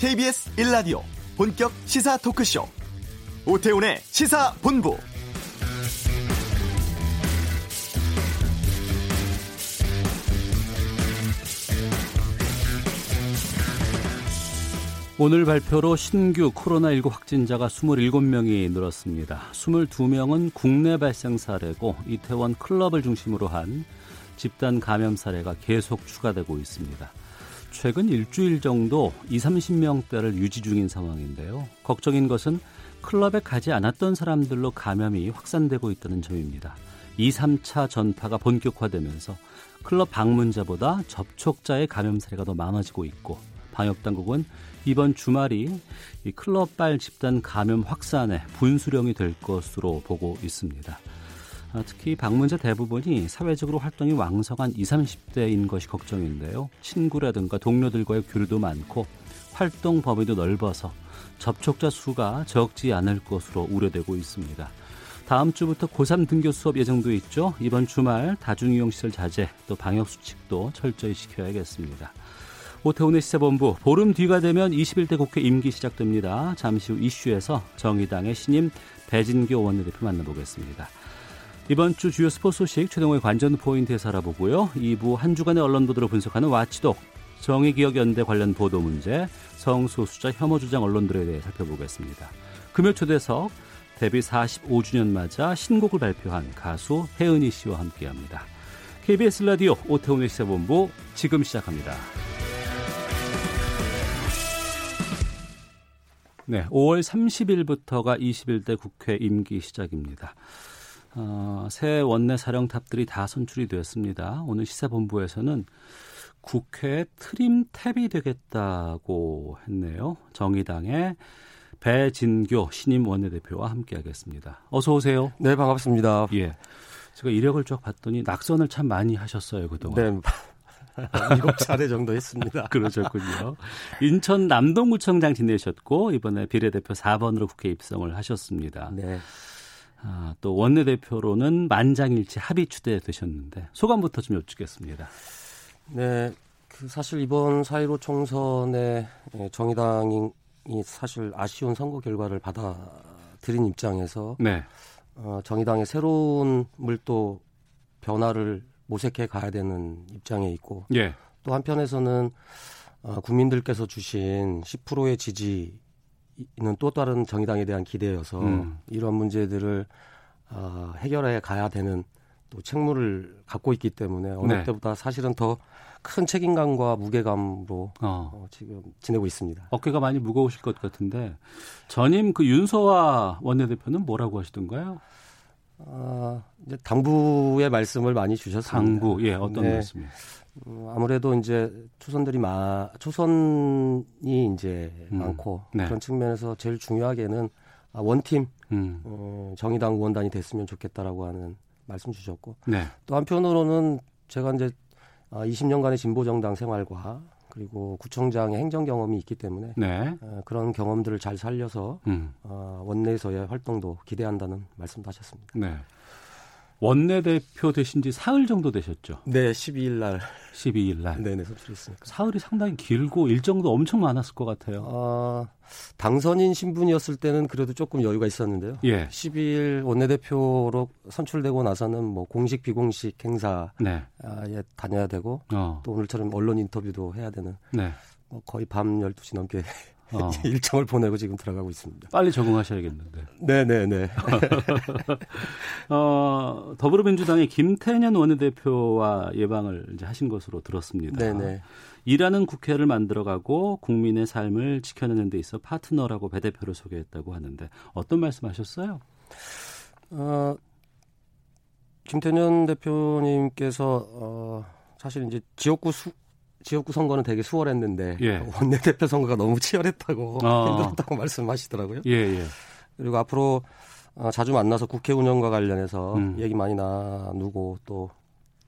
KBS 1라디오 본격 시사 토크쇼 오태훈의 시사본부 오늘 발표로 신규 코로나19 확진자가 27명이 늘었습니다. 22명은 국내 발생 사례고 이태원 클럽을 중심으로 한 집단 감염 사례가 계속 추가되고 있습니다. 최근 일주일 정도 20, 30명대를 유지 중인 상황인데요. 걱정인 것은 클럽에 가지 않았던 사람들로 감염이 확산되고 있다는 점입니다. 2, 3차 전파가 본격화되면서 클럽 방문자보다 접촉자의 감염 사례가 더 많아지고 있고 방역 당국은 이번 주말이 이 클럽발 집단 감염 확산의 분수령이 될 것으로 보고 있습니다. 아, 특히 방문자 대부분이 사회적으로 활동이 왕성한 20, 30대인 것이 걱정인데요. 친구라든가 동료들과의 교류도 많고 활동 범위도 넓어서 접촉자 수가 적지 않을 것으로 우려되고 있습니다. 다음 주부터 고3 등교 수업 예정도 있죠. 이번 주말 다중이용시설 자제 또 방역수칙도 철저히 지켜야겠습니다. 오태훈의 시사본부 보름 뒤가 되면 21대 국회 임기 시작됩니다. 잠시 후 이슈에서 정의당의 신임 배진교 원내대표 만나보겠습니다. 이번 주 주요 스포츠 소식 최동호의 관전 포인트에서 알아보고요. 2부 한 주간의 언론 보도를 분석하는 와치독 정의기억연대 관련 보도 문제 성소수자 혐오 주장 언론들에 대해 살펴보겠습니다. 금요 초대석 데뷔 45주년 맞아 신곡을 발표한 가수 혜은이 씨와 함께합니다. KBS 라디오 오태훈의 시사본부 지금 시작합니다. 네, 5월 30일부터가 21대 국회 임기 시작입니다. 어, 새 원내 사령탑들이 다 선출이 되었습니다. 오늘 시사본부에서는 국회 트림 탭이 되겠다고 했네요. 정의당의 배진교 신임 원내대표와 함께하겠습니다. 어서 오세요. 네, 반갑습니다. 예. 제가 이력을 쭉 봤더니 낙선을 참 많이 하셨어요 그동안. 네. 일곱 차례 정도 했습니다. 그러셨군요. 인천 남동구청장 지내셨고 이번에 비례대표 4번으로 국회 입성을 하셨습니다. 네. 아, 또 원내대표로는 만장일치 합의 추대되셨는데 소감부터 좀 여쭙겠습니다. 네, 그 사실 이번 4.15 총선에 예, 정의당이 사실 아쉬운 선거 결과를 받아들인 입장에서 네. 어, 정의당의 새로운 물도 변화를 모색해 가야 되는 입장에 있고 예. 또 한편에서는 어, 국민들께서 주신 10%의 지지 있는 또 다른 정의당에 대한 기대여서 음. 이런 문제들을 어, 해결해 가야 되는 또 책무를 갖고 있기 때문에 어느 네. 때보다 사실은 더 큰 책임감과 무게감으로 어. 어, 지금 지내고 있습니다. 어깨가 많이 무거우실 것 같은데 전임 그 윤소아 원내대표는 뭐라고 하시던가요? 어, 이제 당부의 말씀을 많이 주셨습니다. 당부, 예, 어떤 네. 말씀이요? 어, 아무래도 이제 초선들이 마 초선이 이제 음. 많고 네. 그런 측면에서 제일 중요하게는 아, 원팀 음. 어, 정의당 의원단이 됐으면 좋겠다라고 하는 말씀 주셨고 네. 또 한편으로는 제가 이제 20년간의 아, 진보 정당 생활과 그리고 구청장의 행정 경험이 있기 때문에 네. 어, 그런 경험들을 잘 살려서 음. 어, 원내에서의 활동도 기대한다는 말씀도 하셨습니다. 네. 원내대표 되신 지 사흘 정도 되셨죠? 네, 12일 날. 12일 날. 네네, 선출했으니까. 사흘이 상당히 길고 일정도 엄청 많았을 것 같아요. 어, 당선인 신분이었을 때는 그래도 조금 여유가 있었는데요. 예. 12일 원내대표로 선출되고 나서는 뭐 공식, 비공식 행사에 네. 다녀야 되고 어. 또 오늘처럼 언론 인터뷰도 해야 되는 네. 뭐 거의 밤 12시 넘게 어. 일정을 보내고 지금 들어가고 있습니다. 빨리 적응하셔야겠는데. 네네네. 어, 더불어민주당의 김태년 원내대표와 예방을 이제 하신 것으로 들었습니다. 네네. 일하는 국회를 만들어가고 국민의 삶을 지켜내는 데 있어 파트너라고 배 대표를 소개했다고 하는데 어떤 말씀하셨어요? 어, 김태년 대표님께서 어, 사실 이제 지역구 수, 지역구 선거는 되게 수월했는데 예. 원내대표 선거가 너무 치열했다고 어. 힘들었다고 말씀하시더라고요. 예, 예. 그리고 앞으로 어, 자주 만나서 국회 운영과 관련해서 음. 얘기 많이 나누고 또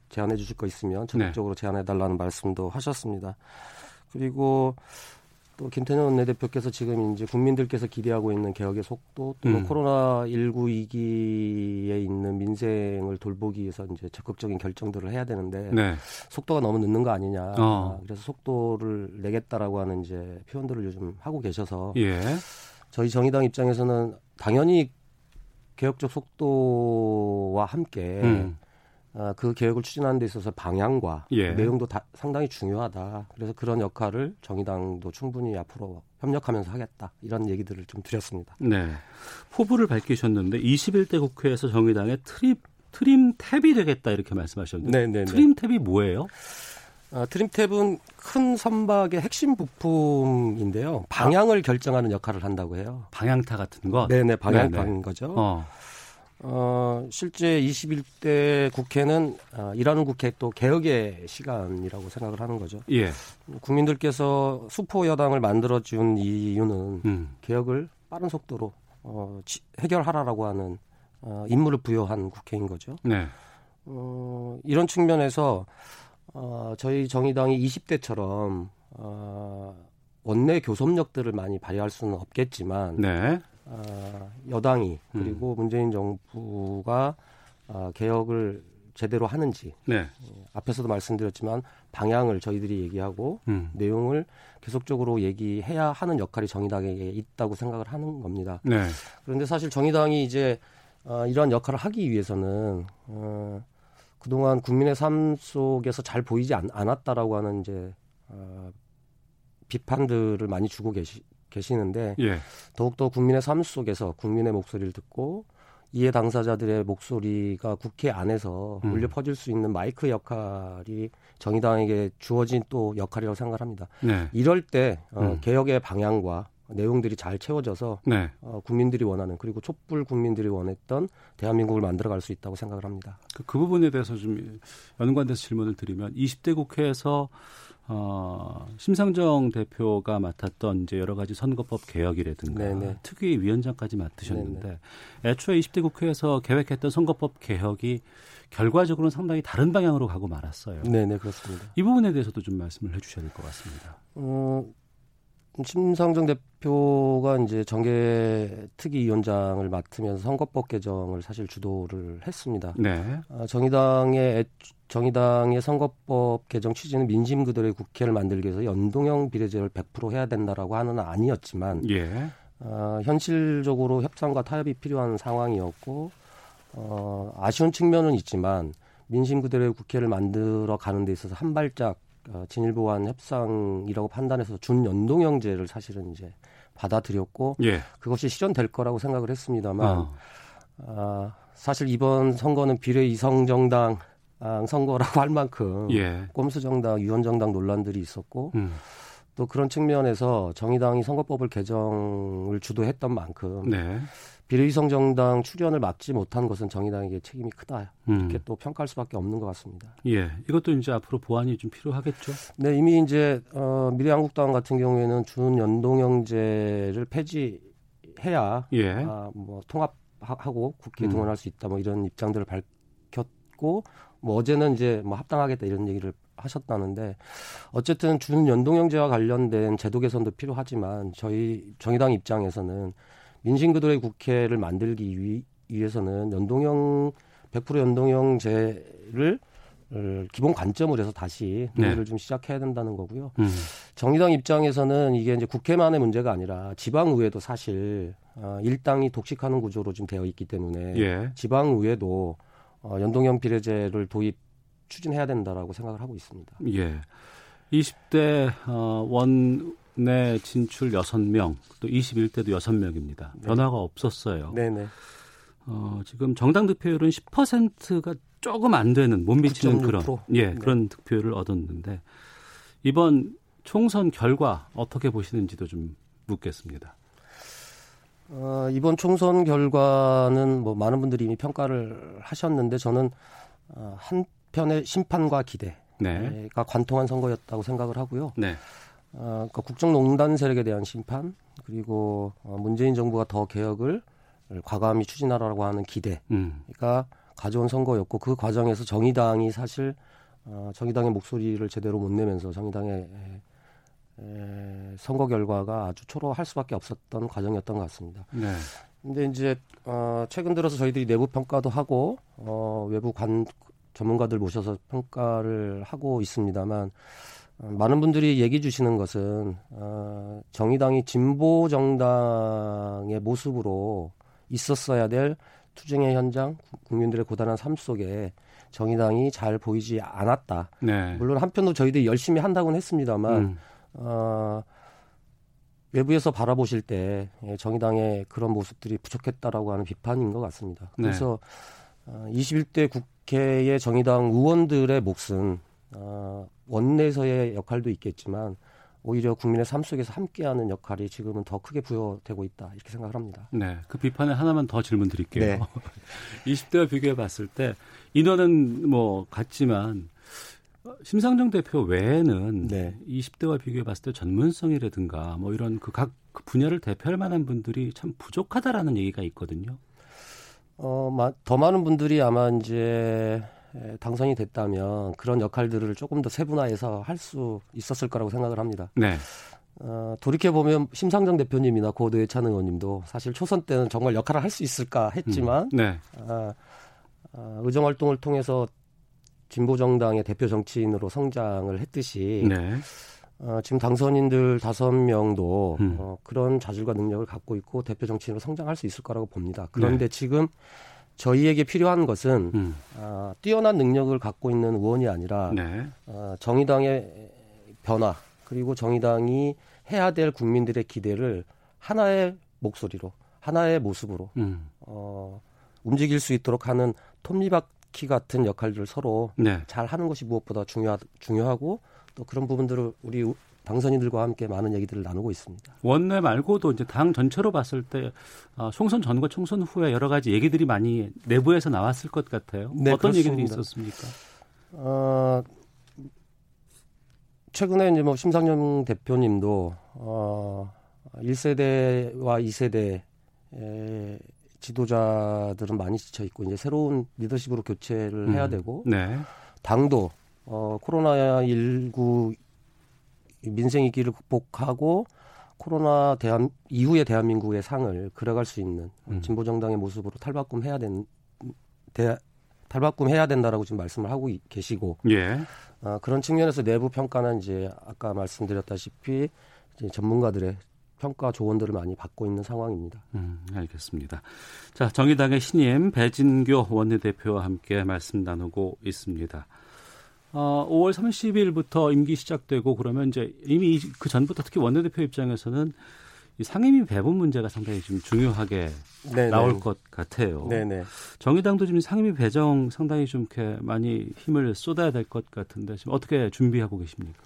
제안해 주실 거 있으면 적극적으로 네. 제안해 달라는 말씀도 하셨습니다. 그리고 또 김태년 원내대표께서 지금 이제 국민들께서 기대하고 있는 개혁의 속도 또 음. 코로나 19 위기에 있는 민생을 돌보기 위해서 이제 적극적인 결정들을 해야 되는데 네. 속도가 너무 늦는 거 아니냐. 어. 그래서 속도를 내겠다라고 하는 이제 표현들을 요즘 하고 계셔서 예. 저희 정의당 입장에서는 당연히 개혁적 속도와 함께 음. 어, 그 계획을 추진하는 데 있어서 방향과 예. 내용도 다 상당히 중요하다. 그래서 그런 역할을 정의당도 충분히 앞으로 협력하면서 하겠다. 이런 얘기들을 좀 드렸습니다. 네. 포부를 밝히셨는데 21대 국회에서 정의당의 trim trim tab이 되겠다 이렇게 말씀하셨는데 네네네. 네, 네. trim tab이 뭐예요? 아, trim tab은 큰 선박의 핵심 부품인데요. 방향을 아. 결정하는 역할을 한다고 해요. 방향타 같은 거? 네네, 방향타인 거죠. 어. 어, 실제 21대 국회는 어, 일하는 국회 또 개혁의 시간이라고 생각을 하는 거죠. 예. 국민들께서 수포 여당을 만들어 준 이유는 음. 개혁을 빠른 속도로 어, 지, 해결하라라고 하는 어, 임무를 부여한 국회인 거죠. 네. 어, 이런 측면에서 어, 저희 정의당이 20대처럼 어, 원내 교섭력들을 많이 발휘할 수는 없겠지만 네. 어, 여당이 음. 그리고 음. 문재인 정부가 어, 개혁을 제대로 하는지 네. 어, 앞에서도 말씀드렸지만 방향을 저희들이 얘기하고 음. 내용을 계속적으로 얘기해야 하는 역할이 정의당에게 있다고 생각을 하는 겁니다. 네. 그런데 사실 정의당이 이제 어, 이러한 역할을 하기 위해서는 어, 그동안 국민의 삶 속에서 잘 보이지 않, 않았다라고 하는 이제 어, 비판들을 많이 주고 계시, 계시는데 예. 더욱더 국민의 삶 속에서 국민의 목소리를 듣고 이해 당사자들의 목소리가 국회 안에서 음. 울려 퍼질 수 있는 마이크 역할이 정의당에게 주어진 또 역할이라고 생각합니다. 네. 이럴 때 어, 음. 개혁의 방향과 내용들이 잘 채워져서 네. 어, 국민들이 원하는 그리고 촛불 국민들이 원했던 대한민국을 만들어갈 수 있다고 생각을 합니다. 그, 그 부분에 대해서 좀 연관돼서 질문을 드리면 20대 국회에서 어, 심상정 대표가 맡았던 이제 여러 가지 선거법 개혁이라든가 네네. 특위 위원장까지 맡으셨는데 네네. 애초에 20대 국회에서 계획했던 선거법 개혁이 결과적으로는 상당히 다른 방향으로 가고 말았어요. 네 네 그렇습니다. 이 부분에 대해서도 좀 말씀을 해주셔야 될 것 같습니다. 어, 심상정 대표가 이제 정계 특위위원장을 맡으면서 선거법 개정을 사실 주도를 했습니다. 네. 어, 정의당의 정의당의 선거법 개정 취지는 민심 그대로의 국회를 만들기 위해서 연동형 비례제를 100% 해야 된다라고 하는 아니었지만 예. 어, 현실적으로 협상과 타협이 필요한 상황이었고 어, 아쉬운 측면은 있지만 민심 그대로의 국회를 만들어 가는 데 있어서 한 발짝 어, 진일보한 협상이라고 판단해서 준연동형제를 사실은 이제 받아들였고 예. 그것이 실현될 거라고 생각을 했습니다만 어. 어, 사실 이번 선거는 비례 이성 정당 선거라고 할 만큼 예. 꼼수 정당, 유언 정당 논란들이 있었고 음. 또 그런 측면에서 정의당이 선거법을 개정을 주도했던 만큼 네. 비례위성 정당 출연을 막지 못한 것은 정의당에게 책임이 크다 이렇게 음. 또 평가할 수밖에 없는 것 같습니다. 예, 이것도 이제 앞으로 보완이 좀 필요하겠죠. 네, 이미 이제 어, 미래한국당 같은 경우에는 준연동형제를 폐지해야 예. 아, 뭐 통합하고 국회에 음. 등원할 수 있다 뭐 이런 입장들을 밝혔고 뭐 어제는 이제 뭐 합당하겠다 이런 얘기를 하셨다는데 어쨌든 준연동형제와 관련된 제도 개선도 필요하지만 저희 정의당 입장에서는 민심그들의 국회를 만들기 위, 위해서는 연동형 100% 연동형제를 기본 관점으로 해서 다시 논의를 네. 좀 시작해야 된다는 거고요. 음. 정의당 입장에서는 이게 이제 국회만의 문제가 아니라 지방의회도 사실 어, 일당이 독식하는 구조로 좀 되어 있기 때문에 예. 지방의회도 어, 연동형 비례제를 도입 추진해야 된다라고 생각을 하고 있습니다. 예. 20대 어, 원 내 진출 6명, 또 21대도 6명입니다. 변화가 없었어요. 네네. 어, 지금 정당 득표율은 10%가 조금 안 되는 못 미치는 그런 예, 네. 그런 득표율을 얻었는데 이번 총선 결과 어떻게 보시는지도 좀 묻겠습니다. 어, 이번 총선 결과는 뭐 많은 분들이 이미 평가를 하셨는데 저는 어, 한편의 심판과 기대가 네. 관통한 선거였다고 생각을 하고요. 네. 어, 그러니까 국정농단 세력에 대한 심판 그리고 어, 문재인 정부가 더 개혁을 과감히 추진하라고 하는 기대가 음. 가져온 선거였고 그 과정에서 정의당이 사실 어, 정의당의 목소리를 제대로 못 내면서 정의당의 에, 선거 결과가 아주 초로할 수밖에 없었던 과정이었던 것 같습니다. 네. 근데 이제 어, 최근 들어서 저희들이 내부 평가도 하고 어, 외부 관 전문가들 모셔서 평가를 하고 있습니다만 어, 많은 분들이 얘기 주시는 것은 어, 정의당이 진보 정당의 모습으로 있었어야 될 투쟁의 현장, 국민들의 고단한 삶 속에 정의당이 잘 보이지 않았다. 네. 물론 한편으로 저희들이 열심히 한다고는 했습니다만 음. 어, 외부에서 바라보실 때 예, 정의당의 그런 모습들이 부족했다라고 하는 비판인 것 같습니다. 네. 그래서 네. 어, 21대 국회의 정의당 의원들의 몫은 어, 원내에서의 역할도 있겠지만 오히려 국민의 삶 속에서 함께하는 역할이 지금은 더 크게 부여되고 있다 이렇게 생각을 합니다. 네, 그 비판에 하나만 더 질문 드릴게요. 네. 20대와 비교해 봤을 때 인원은 뭐 같지만 심상정 대표 외에는 네. 20대와 비교해 봤을 때 전문성이라든가 뭐 이런 그각 그 분야를 대표할 만한 분들이 참 부족하다라는 얘기가 있거든요. 어, 더 많은 분들이 아마 이제 당선이 됐다면 그런 역할들을 조금 더 세분화해서 할 수 있었을 거라고 생각을 합니다. 네. 어, 돌이켜 보면 심상정 대표님이나 고도 예찬 의원님도 사실 초선 때는 정말 역할을 할 수 있을까 했지만 음, 네. 어, 어, 의정 활동을 통해서 진보 정당의 대표 정치인으로 성장을 했듯이 네. 어, 지금 당선인들 다섯 명도 음. 어, 그런 자질과 능력을 갖고 있고 대표 정치인으로 성장할 수 있을 거라고 봅니다. 그런데 네. 지금 저희에게 필요한 것은 음. 어, 뛰어난 능력을 갖고 있는 의원이 아니라 네. 어, 정의당의 변화 그리고 정의당이 해야 될 국민들의 기대를 하나의 목소리로 하나의 모습으로 음. 어, 움직일 수 있도록 하는 톱니바퀴 키 같은 역할들을 서로 네. 잘 하는 것이 무엇보다 중요하, 중요하고 또 그런 부분들을 우리 당선인들과 함께 많은 얘기들을 나누고 있습니다. 원내 말고도 이제 당 전체로 봤을 때 어, 총선 전과 총선 후에 여러 가지 얘기들이 많이 내부에서 나왔을 것 같아요. 네, 어떤 그렇습니다. 얘기들이 있었습니까? 어, 최근에 이제 뭐 심상정 대표님도 어, 1세대와 2세대 지도자들은 많이 지쳐 있고 이제 새로운 리더십으로 교체를 음. 해야 되고 네. 당도 어 코로나 19 민생 위기를 극복하고 코로나 대한 이후의 대한민국의 상을 그려갈 수 있는 음. 진보 정당의 모습으로 탈바꿈해야 된 대, 탈바꿈해야 된다라고 지금 말씀을 하고 계시고 예. 어, 그런 측면에서 내부 평가는 이제 아까 말씀드렸다시피 이제 전문가들의 평가 조언들을 많이 받고 있는 상황입니다. 음, 알겠습니다. 자, 정의당의 신임 배진교 원내대표와 함께 말씀 나누고 있습니다. 어, 5월 30일부터 임기 시작되고 그러면 이제 이미 그 전부터 특히 원내대표 입장에서는 이 상임위 배분 문제가 상당히 좀 중요하게 네네. 나올 것 같아요. 네네. 정의당도 지금 상임위 배정 상당히 좀 이렇게 많이 힘을 쏟아야 될 것 같은데 지금 어떻게 준비하고 계십니까?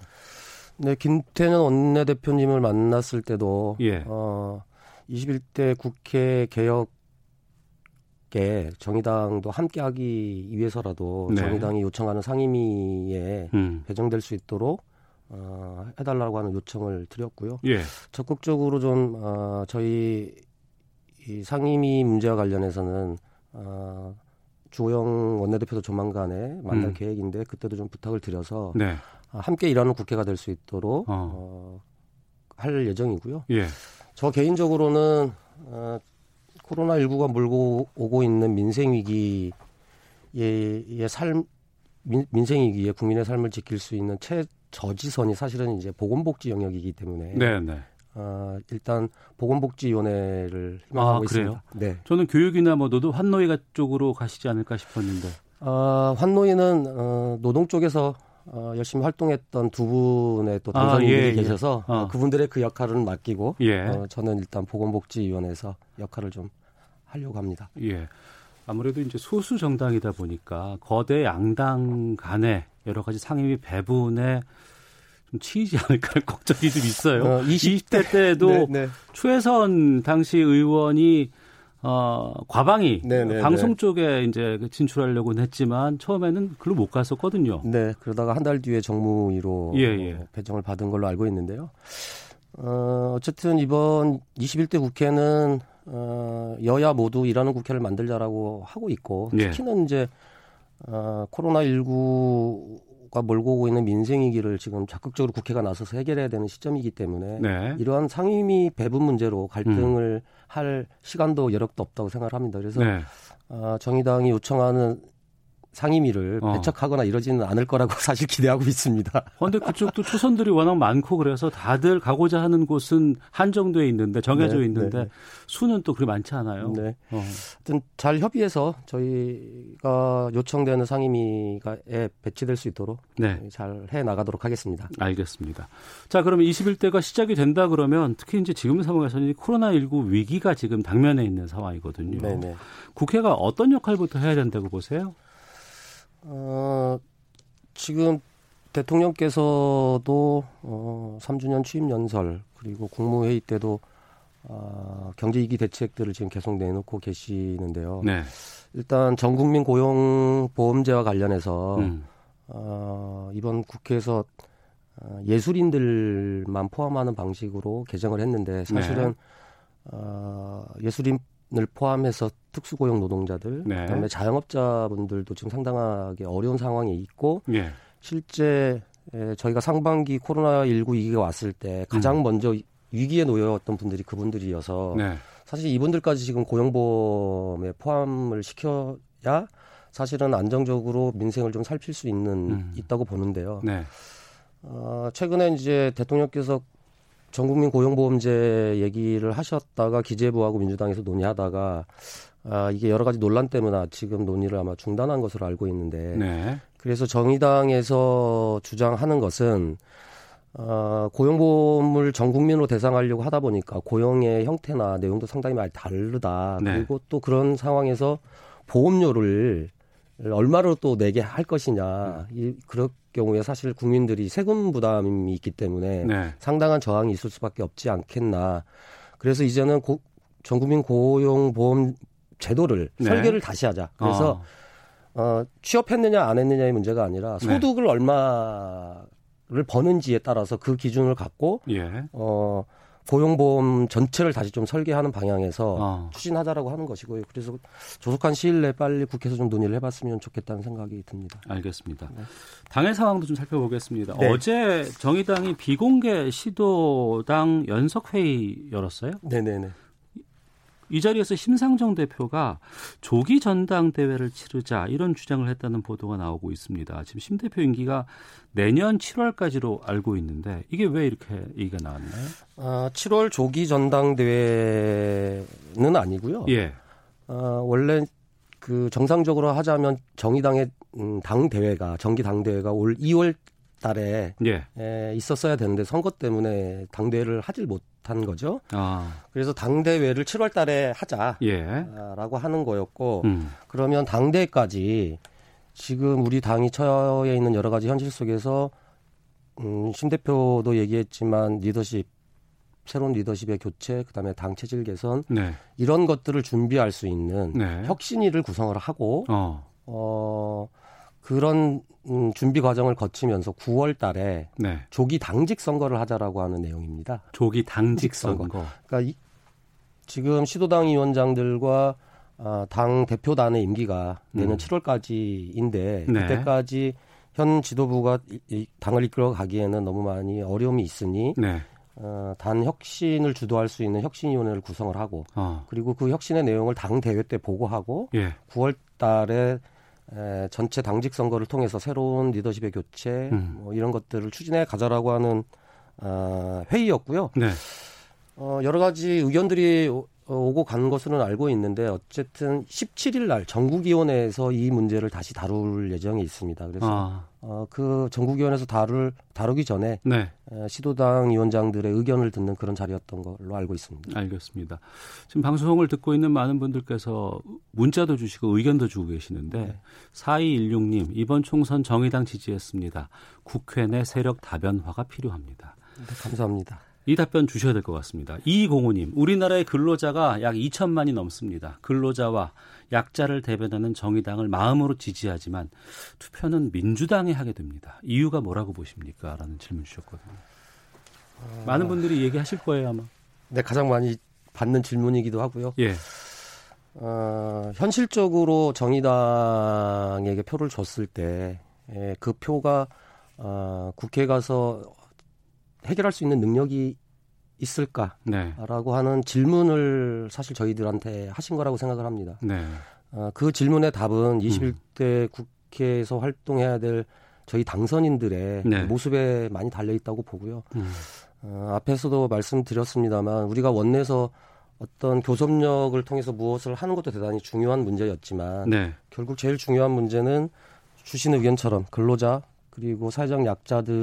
네, 김태년 원내대표님을 만났을 때도 예. 어 21대 국회 개혁 에 정의당도 함께하기 위해서라도 네. 정의당이 요청하는 상임위에 음. 배정될 수 있도록 어, 해달라고 하는 요청을 드렸고요. 예. 적극적으로 좀 어, 저희 이 상임위 문제와 관련해서는 어, 주호영 원내대표도 조만간에 만날 음. 계획인데 그때도 좀 부탁을 드려서 네. 아, 함께 일하는 국회가 될 수 있도록 어. 어. 할 예정이고요. 예. 저 개인적으로는 어, 코로나 19가 몰고 오고 있는 민생 위기의 삶 민, 민생 위기에 국민의 삶을 지킬 수 있는 최저지선이 사실은 이제 보건복지 영역이기 때문에 네, 네. 어, 일단 보건복지위원회를 희망하고 아, 있습니다. 네. 저는 교육이나 뭐 노동 환노위 쪽으로 가시지 않을까 싶었는데. 어, 환노위는 어, 노동 쪽에서 어, 열심히 활동했던 두 분의 또 당선인들이 아, 예, 예. 계셔서 예. 어. 그분들의 그 역할은 맡기고 예. 어, 저는 일단 보건복지위원회에서 역할을 좀 하려고 합니다. 예. 아무래도 이제 소수 정당이다 보니까 거대 양당 간의 여러 가지 상임위 배분에 좀 치이지 않을까 걱정이 좀 있어요. 어, 20대, 20대 때도 네, 네. 최선 당시 의원이 어, 과방이 네네네. 네, 방송 네. 쪽에 이제 진출하려고는 했지만 처음에는 글로 못 갔었거든요. 네, 그러다가 한 달 뒤에 정무위로 예, 예. 어, 배정을 받은 걸로 알고 있는데요. 어, 어쨌든 이번 21대 국회는 어, 여야 모두 일하는 국회를 만들자라고 하고 있고 예. 특히는 이제 어, 코로나 19가 몰고 오고 있는 민생 위기를 지금 적극적으로 국회가 나서서 해결해야 되는 시점이기 때문에 네. 이러한 상임위 배분 문제로 갈등을 음. 할 시간도 여력도 없다고 생각합니다. 그래서 네. 어, 정의당이 요청하는 상임위를 어. 배척하거나 이러지는 않을 거라고 사실 기대하고 있습니다. 그런데 그쪽도 초선들이 워낙 많고 그래서 다들 가고자 하는 곳은 한정돼 있는데 정해져 네, 있는데 네. 수는 또 그리 많지 않아요. 네. 어. 하여튼 잘 협의해서 저희가 요청되는 상임위가에 배치될 수 있도록 네. 잘해 나가도록 하겠습니다. 알겠습니다. 자, 그러면 21대가 시작이 된다 그러면 특히 이제 지금 상황에서는 코로나19 위기가 지금 당면에 있는 상황이거든요. 네네. 네. 국회가 어떤 역할부터 해야 된다고 보세요? 어, 지금 대통령께서도 어, 3주년 취임 연설 그리고 국무회의 때도 어, 경제 위기 대책들을 지금 계속 내놓고 계시는데요. 네. 일단 전 국민 고용 보험제와 관련해서 음. 어, 이번 국회에서 어, 예술인들만 포함하는 방식으로 개정을 했는데 사실은 네. 어, 예술인 을 포함해서 특수고용 노동자들, 네. 그다음에 자영업자분들도 지금 상당하게 어려운 상황에 있고 네. 실제 저희가 상반기 코로나 19 위기가 왔을 때 가장 음. 먼저 위기에 놓여왔던 분들이 그분들이어서 네. 사실 이분들까지 지금 고용보험에 포함을 시켜야 사실은 안정적으로 민생을 좀 살필 수 있는 음. 있다고 보는데요. 네. 어, 최근에 이제 대통령께서 전국민 고용보험제 얘기를 하셨다가 기재부하고 민주당에서 논의하다가 아, 이게 여러 가지 논란 때문에 지금 논의를 아마 중단한 것으로 알고 있는데 네. 그래서 정의당에서 주장하는 것은 어, 고용보험을 전 국민으로 대상하려고 하다 보니까 고용의 형태나 내용도 상당히 많이 다르다. 네. 그리고 또 그런 상황에서 보험료를 얼마로 또 내게 할 것이냐. 이, 그럴 경우에 사실 국민들이 세금 부담이 있기 때문에 네. 상당한 저항이 있을 수밖에 없지 않겠나. 그래서 이제는 고, 전국민 고용보험 제도를 네. 설계를 다시 하자. 그래서 어. 어, 취업했느냐 안 했느냐의 문제가 아니라 네. 소득을 네. 얼마를 버는지에 따라서 그 기준을 갖고 예. 어 고용보험 전체를 다시 좀 설계하는 방향에서 어. 추진하자라고 하는 것이고요. 그래서 조속한 시일 내에 빨리 국회에서 좀 논의를 해봤으면 좋겠다는 생각이 듭니다. 알겠습니다. 네. 당의 상황도 좀 살펴보겠습니다. 네. 어제 정의당이 비공개 시도당 연석회의 열었어요? 네네네. 이 자리에서 심상정 대표가 조기 전당대회를 치르자 이런 주장을 했다는 보도가 나오고 있습니다. 지금 심 대표 임기가 내년 7월까지로 알고 있는데 이게 왜 이렇게 얘기가 나왔나요? 아, 7월 조기 전당대회는 아니고요. 예. 아, 원래 그 정상적으로 하자면 정의당의 음, 당 대회가 정기 당 대회가 올 2월 달에 예. 에, 있었어야 되는데 선거 때문에 당 대회를 하질 못한 거죠. 아. 그래서 당대회를 7월 달에 하자라고 예. 하는 거였고 음. 그러면 당대까지 지금 우리 당이 처해 있는 여러 가지 현실 속에서 음, 신 대표도 얘기했지만 리더십 새로운 리더십의 교체, 그다음에 당 체질 개선 네. 이런 것들을 준비할 수 있는 네. 혁신위를 구성을 하고 어, 어 그런 음, 준비 과정을 거치면서 9월 달에 네. 조기 당직 선거를 하자라고 하는 내용입니다. 조기 당직 선거. 그러니까 이, 지금 시도당 위원장들과 어, 당 대표단의 임기가 내년 음. 7월까지인데 네. 그때까지 현 지도부가 이, 이 당을 이끌어 가기에는 너무 많이 어려움이 있으니 네. 어, 단 혁신을 주도할 수 있는 혁신위원회를 구성을 하고 어. 그리고 그 혁신의 내용을 당 대회 때 보고하고 예. 9월 달에 에, 전체 당직 선거를 통해서 새로운 리더십의 교체 음. 뭐 이런 것들을 추진해 가자라고 하는 어, 회의였고요. 네. 어, 여러 가지 의견들이 오고 간 것으로는 알고 있는데 어쨌든 17일 날 전국위원회에서 이 문제를 다시 다룰 예정이 있습니다. 그래서 아. 어, 그 전국위원회에서 다룰 다루기 전에 네. 시도당 위원장들의 의견을 듣는 그런 자리였던 걸로 알고 있습니다. 알겠습니다. 지금 방송을 듣고 있는 많은 분들께서 문자도 주시고 의견도 주고 계시는데 네. 4216님 이번 총선 정의당 지지했습니다. 국회 내 세력 다변화가 필요합니다. 네, 감사합니다. 이 답변 주셔야 될 것 같습니다. 이공호님, 우리나라의 근로자가 약 2천만이 넘습니다. 근로자와 약자를 대변하는 정의당을 마음으로 지지하지만 투표는 민주당에 하게 됩니다. 이유가 뭐라고 보십니까? 라는 질문 주셨거든요. 아... 많은 분들이 얘기하실 거예요, 아마. 네, 가장 많이 받는 질문이기도 하고요. 예. 어, 현실적으로 정의당에게 표를 줬을 때 에, 그 표가 어, 국회에 가서 해결할 수 있는 능력이 있을까라고 네. 하는 질문을 사실 저희들한테 하신 거라고 생각을 합니다. 네. 어, 그 질문의 답은 21대 음. 국회에서 활동해야 될 저희 당선인들의 네. 모습에 많이 달려 있다고 보고요. 음. 어, 앞에서도 말씀드렸습니다만 우리가 원내에서 어떤 교섭력을 통해서 무엇을 하는 것도 대단히 중요한 문제였지만 네. 결국 제일 중요한 문제는 주신 의견처럼 근로자 그리고 사회적 약자들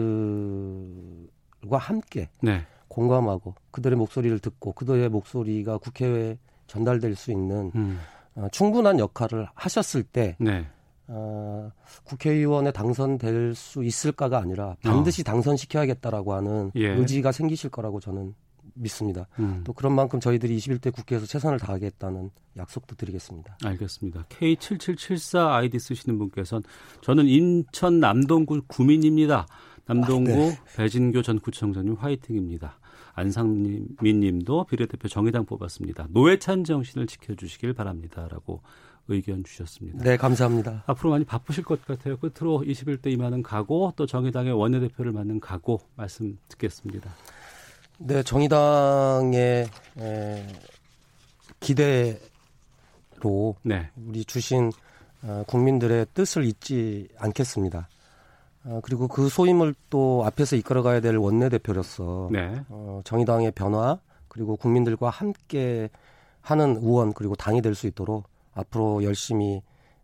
과 함께 네. 공감하고 그들의 목소리를 듣고 그들의 목소리가 국회에 전달될 수 있는 음. 어, 충분한 역할을 하셨을 때 네. 어, 국회의원에 당선될 수 있을까가 아니라 반드시 어. 당선시켜야겠다라고 하는 예. 의지가 생기실 거라고 저는 믿습니다. 음. 또 그런 만큼 저희들이 21대 국회에서 최선을 다하겠다는 약속도 드리겠습니다. 알겠습니다. K7774 아이디 쓰시는 분께서는 저는 인천 남동구 구민입니다. 남동구 아, 네. 배진교 전 구청장님 화이팅입니다. 안상민 님도 비례대표 정의당 뽑았습니다. 노회찬 정신을 지켜주시길 바랍니다라고 의견 주셨습니다. 네, 감사합니다. 앞으로 많이 바쁘실 것 같아요. 끝으로 21대 이만은 가고 또 정의당의 원내대표를 맡는 가고 말씀 듣겠습니다. 네, 정의당의 에, 기대로 네. 우리 주신 어, 국민들의 뜻을 잊지 않겠습니다. 어, 그리고 그 소임을 또 앞에서 이끌어가야 될 원내대표로서 네. 어, 정의당의 변화 그리고 국민들과 함께 하는 의원 그리고 당이 될 수 있도록 앞으로 열심히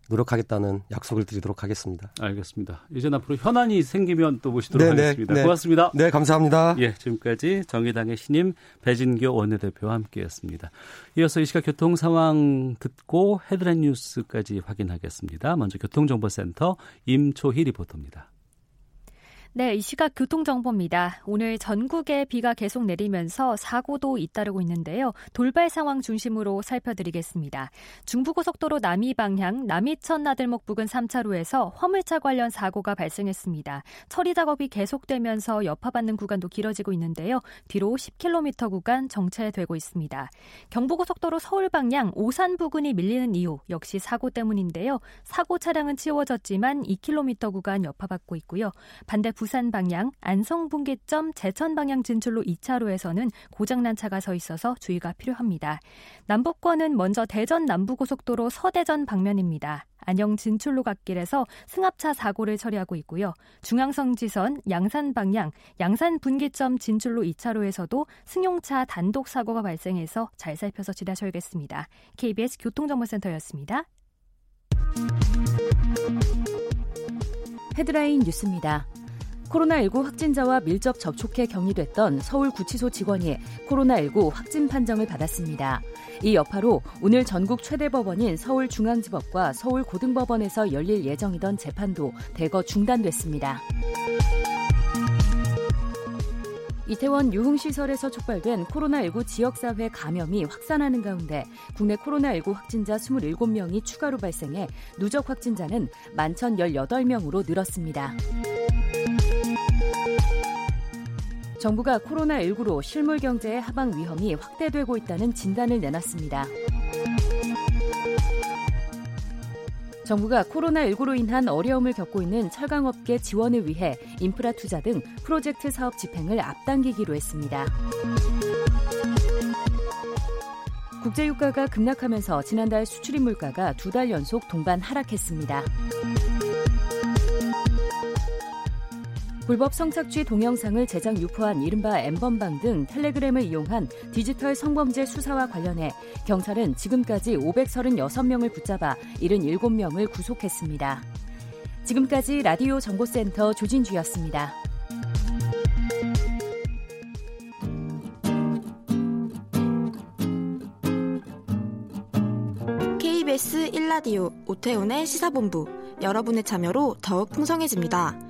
노력하겠다는 약속을 드리도록 하겠습니다. 알겠습니다. 이제 앞으로 현안이 생기면 또 모시도록 네네, 하겠습니다. 네. 고맙습니다. 네, 감사합니다. 예, 지금까지 정의당의 신임 배진교 원내대표와 함께했습니다. 이어서 이 시각 교통 상황 듣고 헤드라인 뉴스까지 확인하겠습니다. 먼저 교통정보센터 임초희 리포터입니다. 네, 이 시각 교통정보입니다. 오늘 전국에 비가 계속 내리면서 사고도 잇따르고 있는데요. 돌발 상황 중심으로 살펴드리겠습니다. 중부고속도로 남이 방향 남이천 나들목 부근 3차로에서 화물차 관련 사고가 발생했습니다. 처리 작업이 계속되면서 여파받는 구간도 길어지고 있는데요. 뒤로 10km 구간 정체되고 있습니다. 경부고속도로 서울 방향 오산 부근이 밀리는 이유 역시 사고 때문인데요. 사고 차량은 치워졌지만 2km 구간 여파받고 있고요. 반대 부산 방향 안성 분기점 제천 방향 진출로 2차로에서는 고장난 차가 서 있어서 주의가 필요합니다. 남북권은 먼저 대전 남부고속도로 서대전 방면입니다. 안영 진출로 갓길에서 승합차 사고를 처리하고 있고요. 중앙성 지선 양산 방향 양산 분기점 진출로 2차로에서도 승용차 단독 사고가 발생해서 잘 살펴서 지나셔야겠습니다. KBS 교통정보센터였습니다. 헤드라인 뉴스입니다. 코로나19 확진자와 밀접 접촉해 격리됐던 서울구치소 직원이 코로나19 확진 판정을 받았습니다. 이 여파로 오늘 전국 최대 법원인 서울중앙지법과 서울고등법원에서 열릴 예정이던 재판도 대거 중단됐습니다. 이태원 유흥시설에서 촉발된 코로나19 지역사회 감염이 확산하는 가운데 국내 코로나19 확진자 27명이 추가로 발생해 누적 확진자는 11,018명으로 늘었습니다. 정부가 코로나19로 실물 경제의 하방 위험이 확대되고 있다는 진단을 내놨습니다. 정부가 코로나19로 인한 어려움을 겪고 있는 철강업계 지원을 위해 인프라 투자 등 프로젝트 사업 집행을 앞당기기로 했습니다. 국제유가가 급락하면서 지난달 수출입 물가가 두 달 연속 동반 하락했습니다. 불법 성착취 동영상을 제작 유포한 이른바 엠번방 등 텔레그램을 이용한 디지털 성범죄 수사와 관련해 경찰은 지금까지 536명을 붙잡아 77명을 구속했습니다. 지금까지 라디오 정보센터 조진주였습니다. KBS 1라디오 오태훈의 시사본부 여러분의 참여로 더욱 풍성해집니다.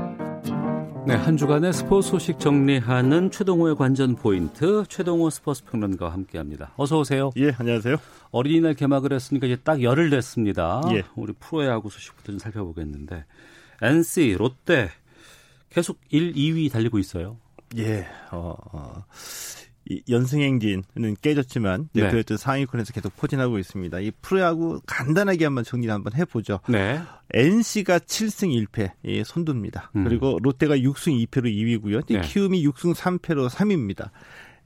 네, 한 주간의 스포츠 소식 정리하는 최동호의 관전 포인트 최동호 스포츠 평론가와 함께합니다. 어서 오세요. 예, 안녕하세요. 어린이날 개막을 했으니까 이제 딱 열흘 됐습니다. 예. 우리 프로야구 소식부터 좀 살펴보겠는데 NC, 롯데 계속 1, 2위 달리고 있어요. 예. 어, 어. 연승행진은 깨졌지만 네. 그래도 상위권에서 계속 포진하고 있습니다. 이 프로야구 간단하게 한번 정리를 한번 해보죠. 네. NC가 7승 1패 예, 선두입니다. 음. 그리고 롯데가 6승 2패로 2위고요. 네. 키움이 6승 3패로 3위입니다.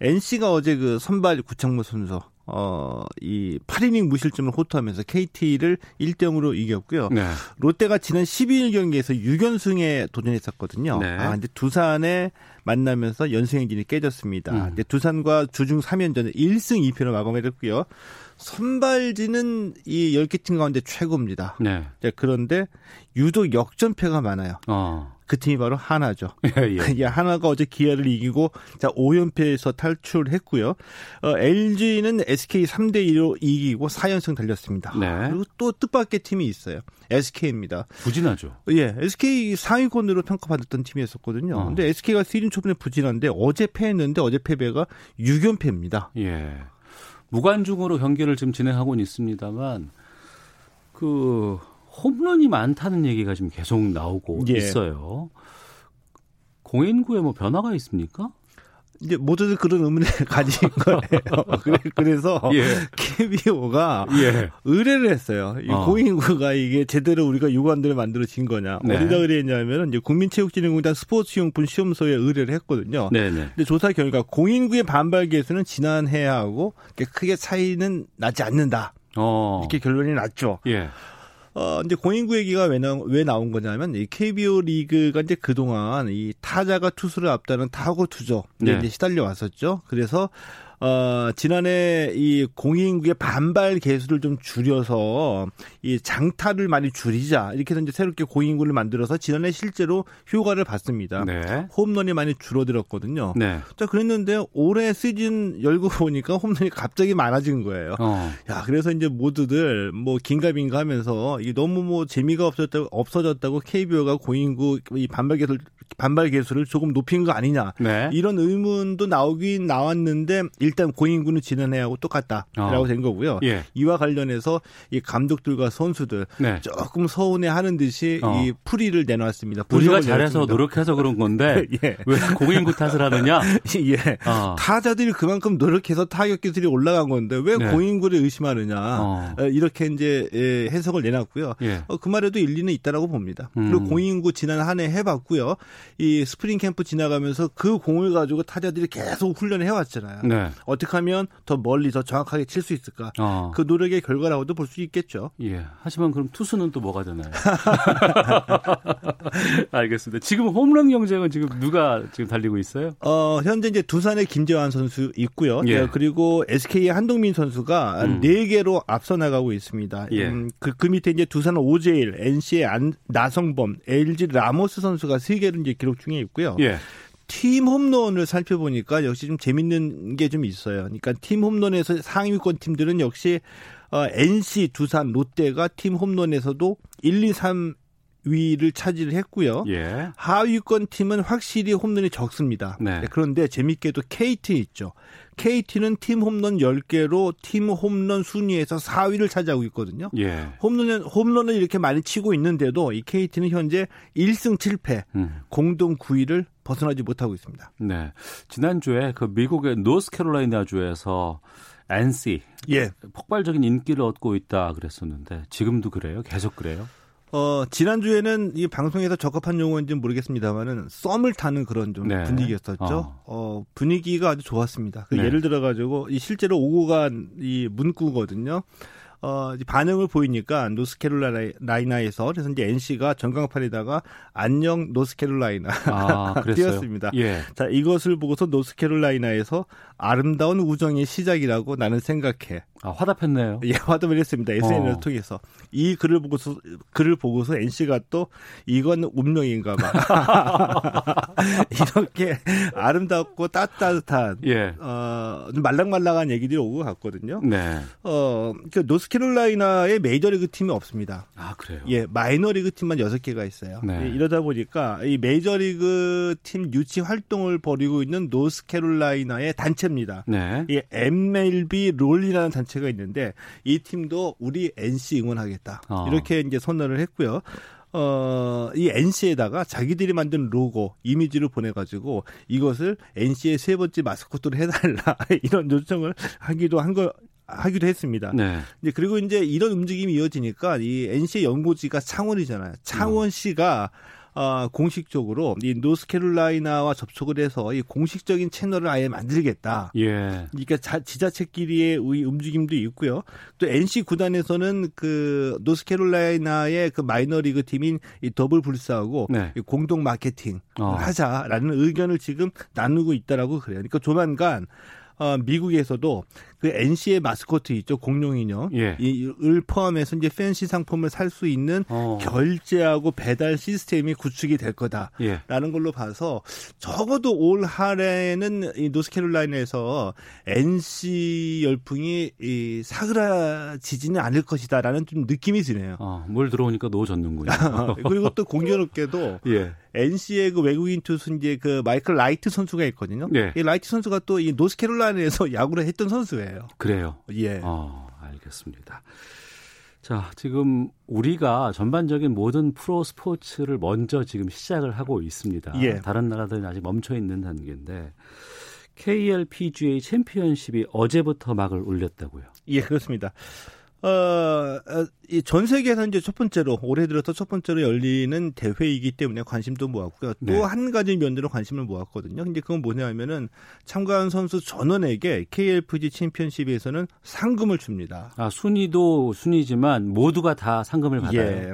NC가 어제 그 선발 구창모 선수 어, 이 8이닝 무실점을 호투하면서 KT를 1대 0으로 이겼고요. 네. 롯데가 지난 12일 경기에서 6연승에 도전했었거든요. 네. 아, 근데 두산에 만나면서 연승 행진이 깨졌습니다. 음. 근데 두산과 주중 3연전을 1승 2패로 마감했고요. 선발진은 이 10개 팀 가운데 최고입니다. 네. 그런데 유독 역전패가 많아요. 어. 그 팀이 바로 하나죠. 예, 예. 하나가 어제 기아를 이기고 자 5연패에서 탈출했고요. 어, LG는 SK 3대 2로 이기고 4연승 달렸습니다. 네. 그리고 또 뜻밖의 팀이 있어요. SK입니다. 부진하죠. 예, SK 상위권으로 평가받았던 팀이었었거든요. 어. 근데 SK가 시즌 초반에 부진한데 어제 패했는데 어제 패배가 6연패입니다. 예. 무관중으로 경기를 지금 진행하고는 있습니다만 그 홈런이 많다는 얘기가 지금 계속 나오고 예. 있어요. 공인구에 뭐 변화가 있습니까? 이제 모두들 그런 의문을 가진 거예요. 그래서 예. KBO가 예. 의뢰를 했어요. 이 어. 공인구가 이게 제대로 우리가 유관들을 만들어진 거냐. 네. 어디다 의뢰했냐면 이제 국민체육진흥공단 스포츠용품 시험소에 의뢰를 했거든요. 네네. 네. 근데 조사 결과 공인구의 반발 개수는 지난해하고 크게 차이는 나지 않는다. 어. 이렇게 결론이 났죠. 예. 어, 이제 공인구 얘기가 왜, 나, 왜 나온 거냐면, 이 KBO 리그가 이제 그동안 이 타자가 투수를 앞다는 타고 투조 네. 이제 시달려 왔었죠. 그래서 어, 지난해 이 공인국의 반발 개수를 좀 줄여서 이 장타를 많이 줄이자 이렇게 해서 이제 새롭게 공인국을 만들어서 지난해 실제로 효과를 봤습니다. 네. 홈런이 많이 줄어들었거든요. 네. 자 그랬는데 올해 시즌 열고 보니까 홈런이 갑자기 많아진 거예요. 어. 야 그래서 이제 모두들 뭐 긴가민가 하면서 이게 너무 뭐 재미가 없었다고 없어졌다고 KBO가 공인국 이 반발 개수를 반발 개수를 조금 높인 거 아니냐 네. 이런 의문도 나오긴 나왔는데 일단 고인구는 지난 해하고 똑같다라고 어. 된 거고요. 예. 이와 관련해서 이 감독들과 선수들 네. 조금 서운해하는 듯이 어. 이 풀이를 내놨습니다. 우리가 잘해서 내놨습니다. 노력해서 그런 건데 예. 왜 고인구 탓을 하느냐? 예. 어. 타자들이 그만큼 노력해서 타격 기술이 올라간 건데 왜 네. 고인구를 의심하느냐? 어. 어, 이렇게 이제 예, 해석을 내놨고요. 예. 어, 그 말에도 일리는 있다라고 봅니다. 음. 그리고 고인구 지난 한 해 해봤고요. 이 스프링 캠프 지나가면서 그 공을 가지고 타자들이 계속 훈련을 해왔잖아요. 네. 어떻게 하면 더 멀리 더 정확하게 칠 수 있을까? 어. 그 노력의 결과라고도 볼 수 있겠죠. 예. 하지만 그럼 투수는 또 뭐가 되나요? 알겠습니다. 지금 홈런 경쟁은 지금 누가 지금 달리고 있어요? 어, 현재 이제 두산의 김재환 선수 있고요. 예. 네, 그리고 SK의 한동민 선수가 음. 4개로 앞서 나가고 있습니다. 예. 음, 그, 그 밑에 이제 두산은 오재일, NC의 안, 나성범, LG 라모스 선수가 3개를 이제 기록 중에 있고요. 예. 팀 홈런을 살펴보니까 역시 좀 재밌는 게 좀 있어요. 그러니까 팀 홈런에서 상위권 팀들은 역시 어, NC, 두산, 롯데가 팀 홈런에서도 1, 2, 3 위를 차지를 했고요. 예. 하위권 팀은 확실히 홈런이 적습니다. 네. 네 그런데 재밌게도 KT 있죠. KT는 팀 홈런 10개로 팀 홈런 순위에서 4위를 차지하고 있거든요. 예. 홈런은 홈런을 이렇게 많이 치고 있는데도 이 KT는 현재 1승 7패 음. 공동 9위를 벗어나지 못하고 있습니다. 네. 지난주에 그 미국의 노스캐롤라이나 주에서 NC 예. 폭발적인 인기를 얻고 있다 그랬었는데 지금도 그래요? 계속 그래요? 어, 지난주에는 이 방송에서 적합한 용어인지는 모르겠습니다만은 썸을 타는 그런 좀 네. 분위기였었죠. 어. 어. 분위기가 아주 좋았습니다. 그 네. 예를 들어 가지고 이 실제로 오고 간 이 문구거든요. 어, 반응을 보이니까 노스캐롤라이나에서 그래서 이제 NC가 전광판에다가 안녕 노스캐롤라이나 아, 띄었습니다. 예. 자 이것을 보고서 노스캐롤라이나에서 아름다운 우정의 시작이라고 나는 생각해. 아, 화답했네요. 예, 화답을 했습니다. SNS를 어. 통해서. 이 글을 보고서, 글을 보고서 NC가 또, 이건 운명인가 봐. 이렇게 아름답고 따뜻한, 예. 어, 말랑말랑한 얘기들이 오고 갔거든요. 네. 어, 그 노스캐 노스캐롤라이나의 메이저리그 팀이 없습니다. 아, 그래요? 예, 마이너리그 팀만 6개가 있어요. 네. 예, 이러다 보니까 이 메이저리그 팀 유치 활동을 벌이고 있는 노스캐롤라이나의 단체입니다. 네. 이 MLB 롤이라는 단체가 있는데 이 팀도 우리 NC 응원하겠다. 어. 이렇게 이제 선언을 했고요. 어, 이 NC에다가 자기들이 만든 로고, 이미지를 보내가지고 이것을 NC의 세 번째 마스코트로 해달라 이런 요청을 하기도 한 거, 하기도 했습니다. 네. 이제 그리고 이제 이런 움직임이 이어지니까 이 NC의 연고지가 창원이잖아요. 창원시가 음. 어, 공식적으로 이 노스캐롤라이나와 접촉을 해서 이 공식적인 채널을 아예 만들겠다. 예. 그러니까 자, 지자체끼리의 움직임도 있고요. 또 NC 구단에서는 그 노스캐롤라이나의 그 마이너리그 팀인 이 더럼 불스하고 네. 공동 마케팅 어. 하자라는 의견을 지금 나누고 있다라고 그래요. 그러니까 조만간 어, 미국에서도 그 NC의 마스코트 있죠 공룡 인형 예. 이를 포함해서 이제 팬시 상품을 살 수 있는 어. 결제하고 배달 시스템이 구축이 될 거다라는 예. 걸로 봐서 적어도 올 한해는 이 노스캐롤라이나에서 NC 열풍이 이 사그라지지는 않을 것이다라는 좀 느낌이 드네요. 어, 물 들어오니까 노 젓는군요. 그리고 또 공교롭게도 예. NC의 그 외국인 투수 이제 그 마이클 라이트 선수가 있거든요. 예. 이 라이트 선수가 또 이 노스캐롤라이나에서 야구를 했던 선수예요. 거예요. 그래요. 예. 어, 알겠습니다. 자, 지금 우리가 전반적인 모든 프로 스포츠를 먼저 지금 시작을 하고 있습니다. 예. 다른 나라들은 아직 멈춰 있는 단계인데 KLPGA 챔피언십이 어제부터 막을 올렸다고요. 예, 그렇습니다. 어, 어 이전 세계에서 이제 첫 번째로 올해 들어서 첫 번째로 열리는 대회이기 때문에 관심도 모았고요. 또한 네. 가지 면으로 관심을 모았거든요. 근데 그건 뭐냐면은 참가한 선수 전원에게 KLPG 챔피언십에서는 상금을 줍니다. 아, 순위도 순위지만 모두가 다 상금을 받아요. 예.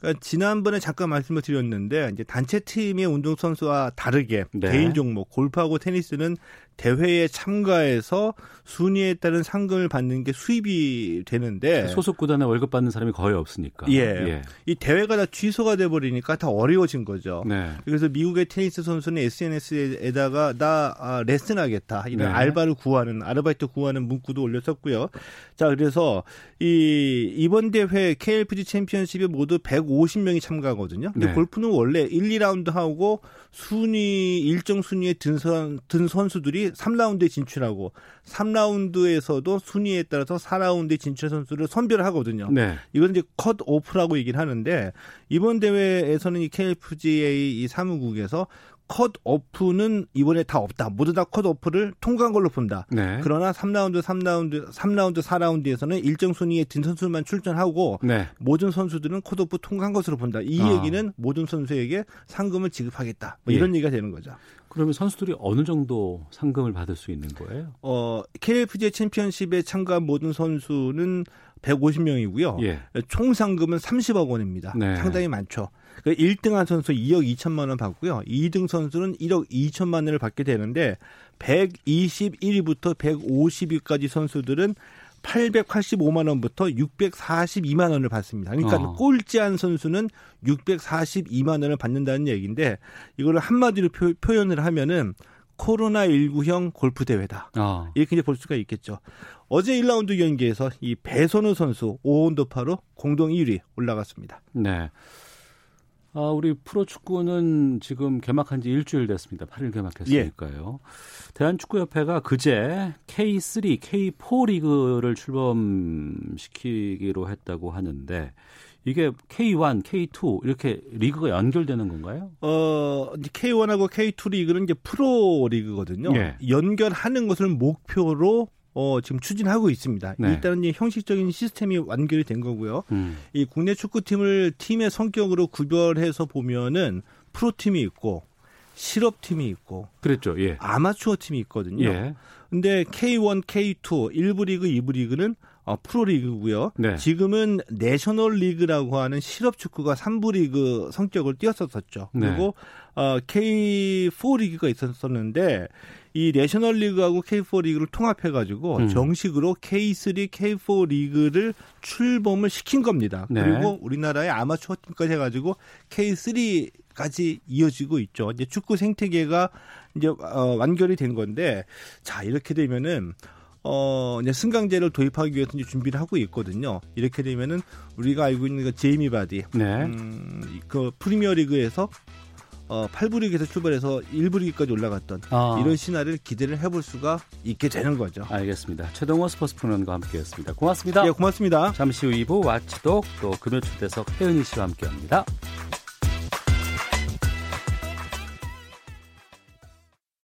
그러니까 지난번에 잠깐 말씀을 드렸는데 이제 단체 팀의 운동 선수와 다르게 네. 개인 종목 골프하고 테니스는 대회에 참가해서 순위에 따른 상금을 받는 게 수입이 되는데 소속 구단에 월급 받는 사람이 거의 없으니까. 예. 예. 이 대회가 다 취소가 돼 버리니까 다 어려워진 거죠. 네. 그래서 미국의 테니스 선수는 SNS에다가 나 아, 레슨하겠다 이런 네. 알바를 구하는 아르바이트 구하는 문구도 올렸었고요. 자, 그래서 이 이번 대회 KLPG 챔피언십에 모두 150명이 참가하거든요. 근데 네. 골프는 원래 1, 2라운드 하고 순위 일정 순위에 든, 선, 든 선수들이 3라운드에 진출하고 3라운드에서도 순위에 따라서 4라운드에 진출 선수를 선별하거든요. 네. 이건 이제 컷 오프라고 얘기를 하는데 이번 대회에서는 이 KLPGA 이 사무국에서 컷 오프는 이번에 다 없다. 모두 다 컷 오프를 통과한 걸로 본다. 네. 그러나 3라운드, 3라운드, 3라운드, 4라운드에서는 일정 순위에 든 선수만 출전하고 네. 모든 선수들은 컷 오프 통과한 것으로 본다. 이 아. 얘기는 모든 선수에게 상금을 지급하겠다. 뭐 이런 예. 얘기가 되는 거죠. 그러면 선수들이 어느 정도 상금을 받을 수 있는 거예요? 어, KFJ 챔피언십에 참가한 모든 선수는 150명이고요. 예. 총 상금은 30억 원입니다. 네. 상당히 많죠. 그 1등한 선수 2억 2천만 원 받고요. 2등 선수는 1억 2천만 원을 받게 되는데 121위부터 150위까지 선수들은 885만 원부터 642만 원을 받습니다. 그러니까 어. 꼴찌한 선수는 642만 원을 받는다는 얘기인데 이거를 한마디로 표, 현을 하면은 코로나 19형 골프 대회다. 어. 이렇게 이제 볼 수가 있겠죠. 어제 1라운드 경기에서 이 배선우 선수 5온 도파로 공동 1위 올라갔습니다. 네. 아, 우리 프로축구는 지금 개막한 지 일주일 됐습니다. 8일 개막했으니까요. 예. 대한축구협회가 그제 K3, K4 리그를 출범시키기로 했다고 하는데 이게 K1, K2 이렇게 리그가 연결되는 건가요? 어, K1하고 K2 리그는 이제 프로 리그거든요. 예. 연결하는 것을 목표로 어, 지금 추진하고 있습니다. 네. 일단은 이제 형식적인 시스템이 완결이 된 거고요. 음. 이 국내 축구팀을 팀의 성격으로 구별해서 보면은 프로팀이 있고 실업팀이 있고 그랬죠. 예. 아마추어 팀이 있거든요. 예. 근데 K1, K2, 1부 리그, 2부 리그는 어, 프로리그고요. 네. 지금은 내셔널 리그라고 하는 실업 축구가 3부 리그 성격을 띄었었었죠. 네. 그리고 어, K4 리그가 있었었는데 이 내셔널 리그하고 K4 리그를 통합해 가지고 음. 정식으로 K3, K4 리그를 출범을 시킨 겁니다. 네. 그리고 우리나라의 아마추어 팀까지 해 가지고 K3 까지 이어지고 있죠. 이제 축구 생태계가 이제 어, 완결이 된 건데 자, 이렇게 되면은 어, 이제 승강제를 도입하기 위해서 이제 준비를 하고 있거든요. 이렇게 되면은 우리가 알고 있는 그 제이미 바디, 네. 음, 그 프리미어 리그에서 어, 8부 리그에서 출발해서 1부 리그까지 올라갔던 아. 이런 신화를 기대를 해볼 수가 있게 되는 거죠. 알겠습니다. 최동호 스포츠 프로님과 함께했습니다. 고맙습니다. 예, 고맙습니다. 잠시 후 2부 와치독 또 금요 초대석 혜은이 씨와 함께합니다.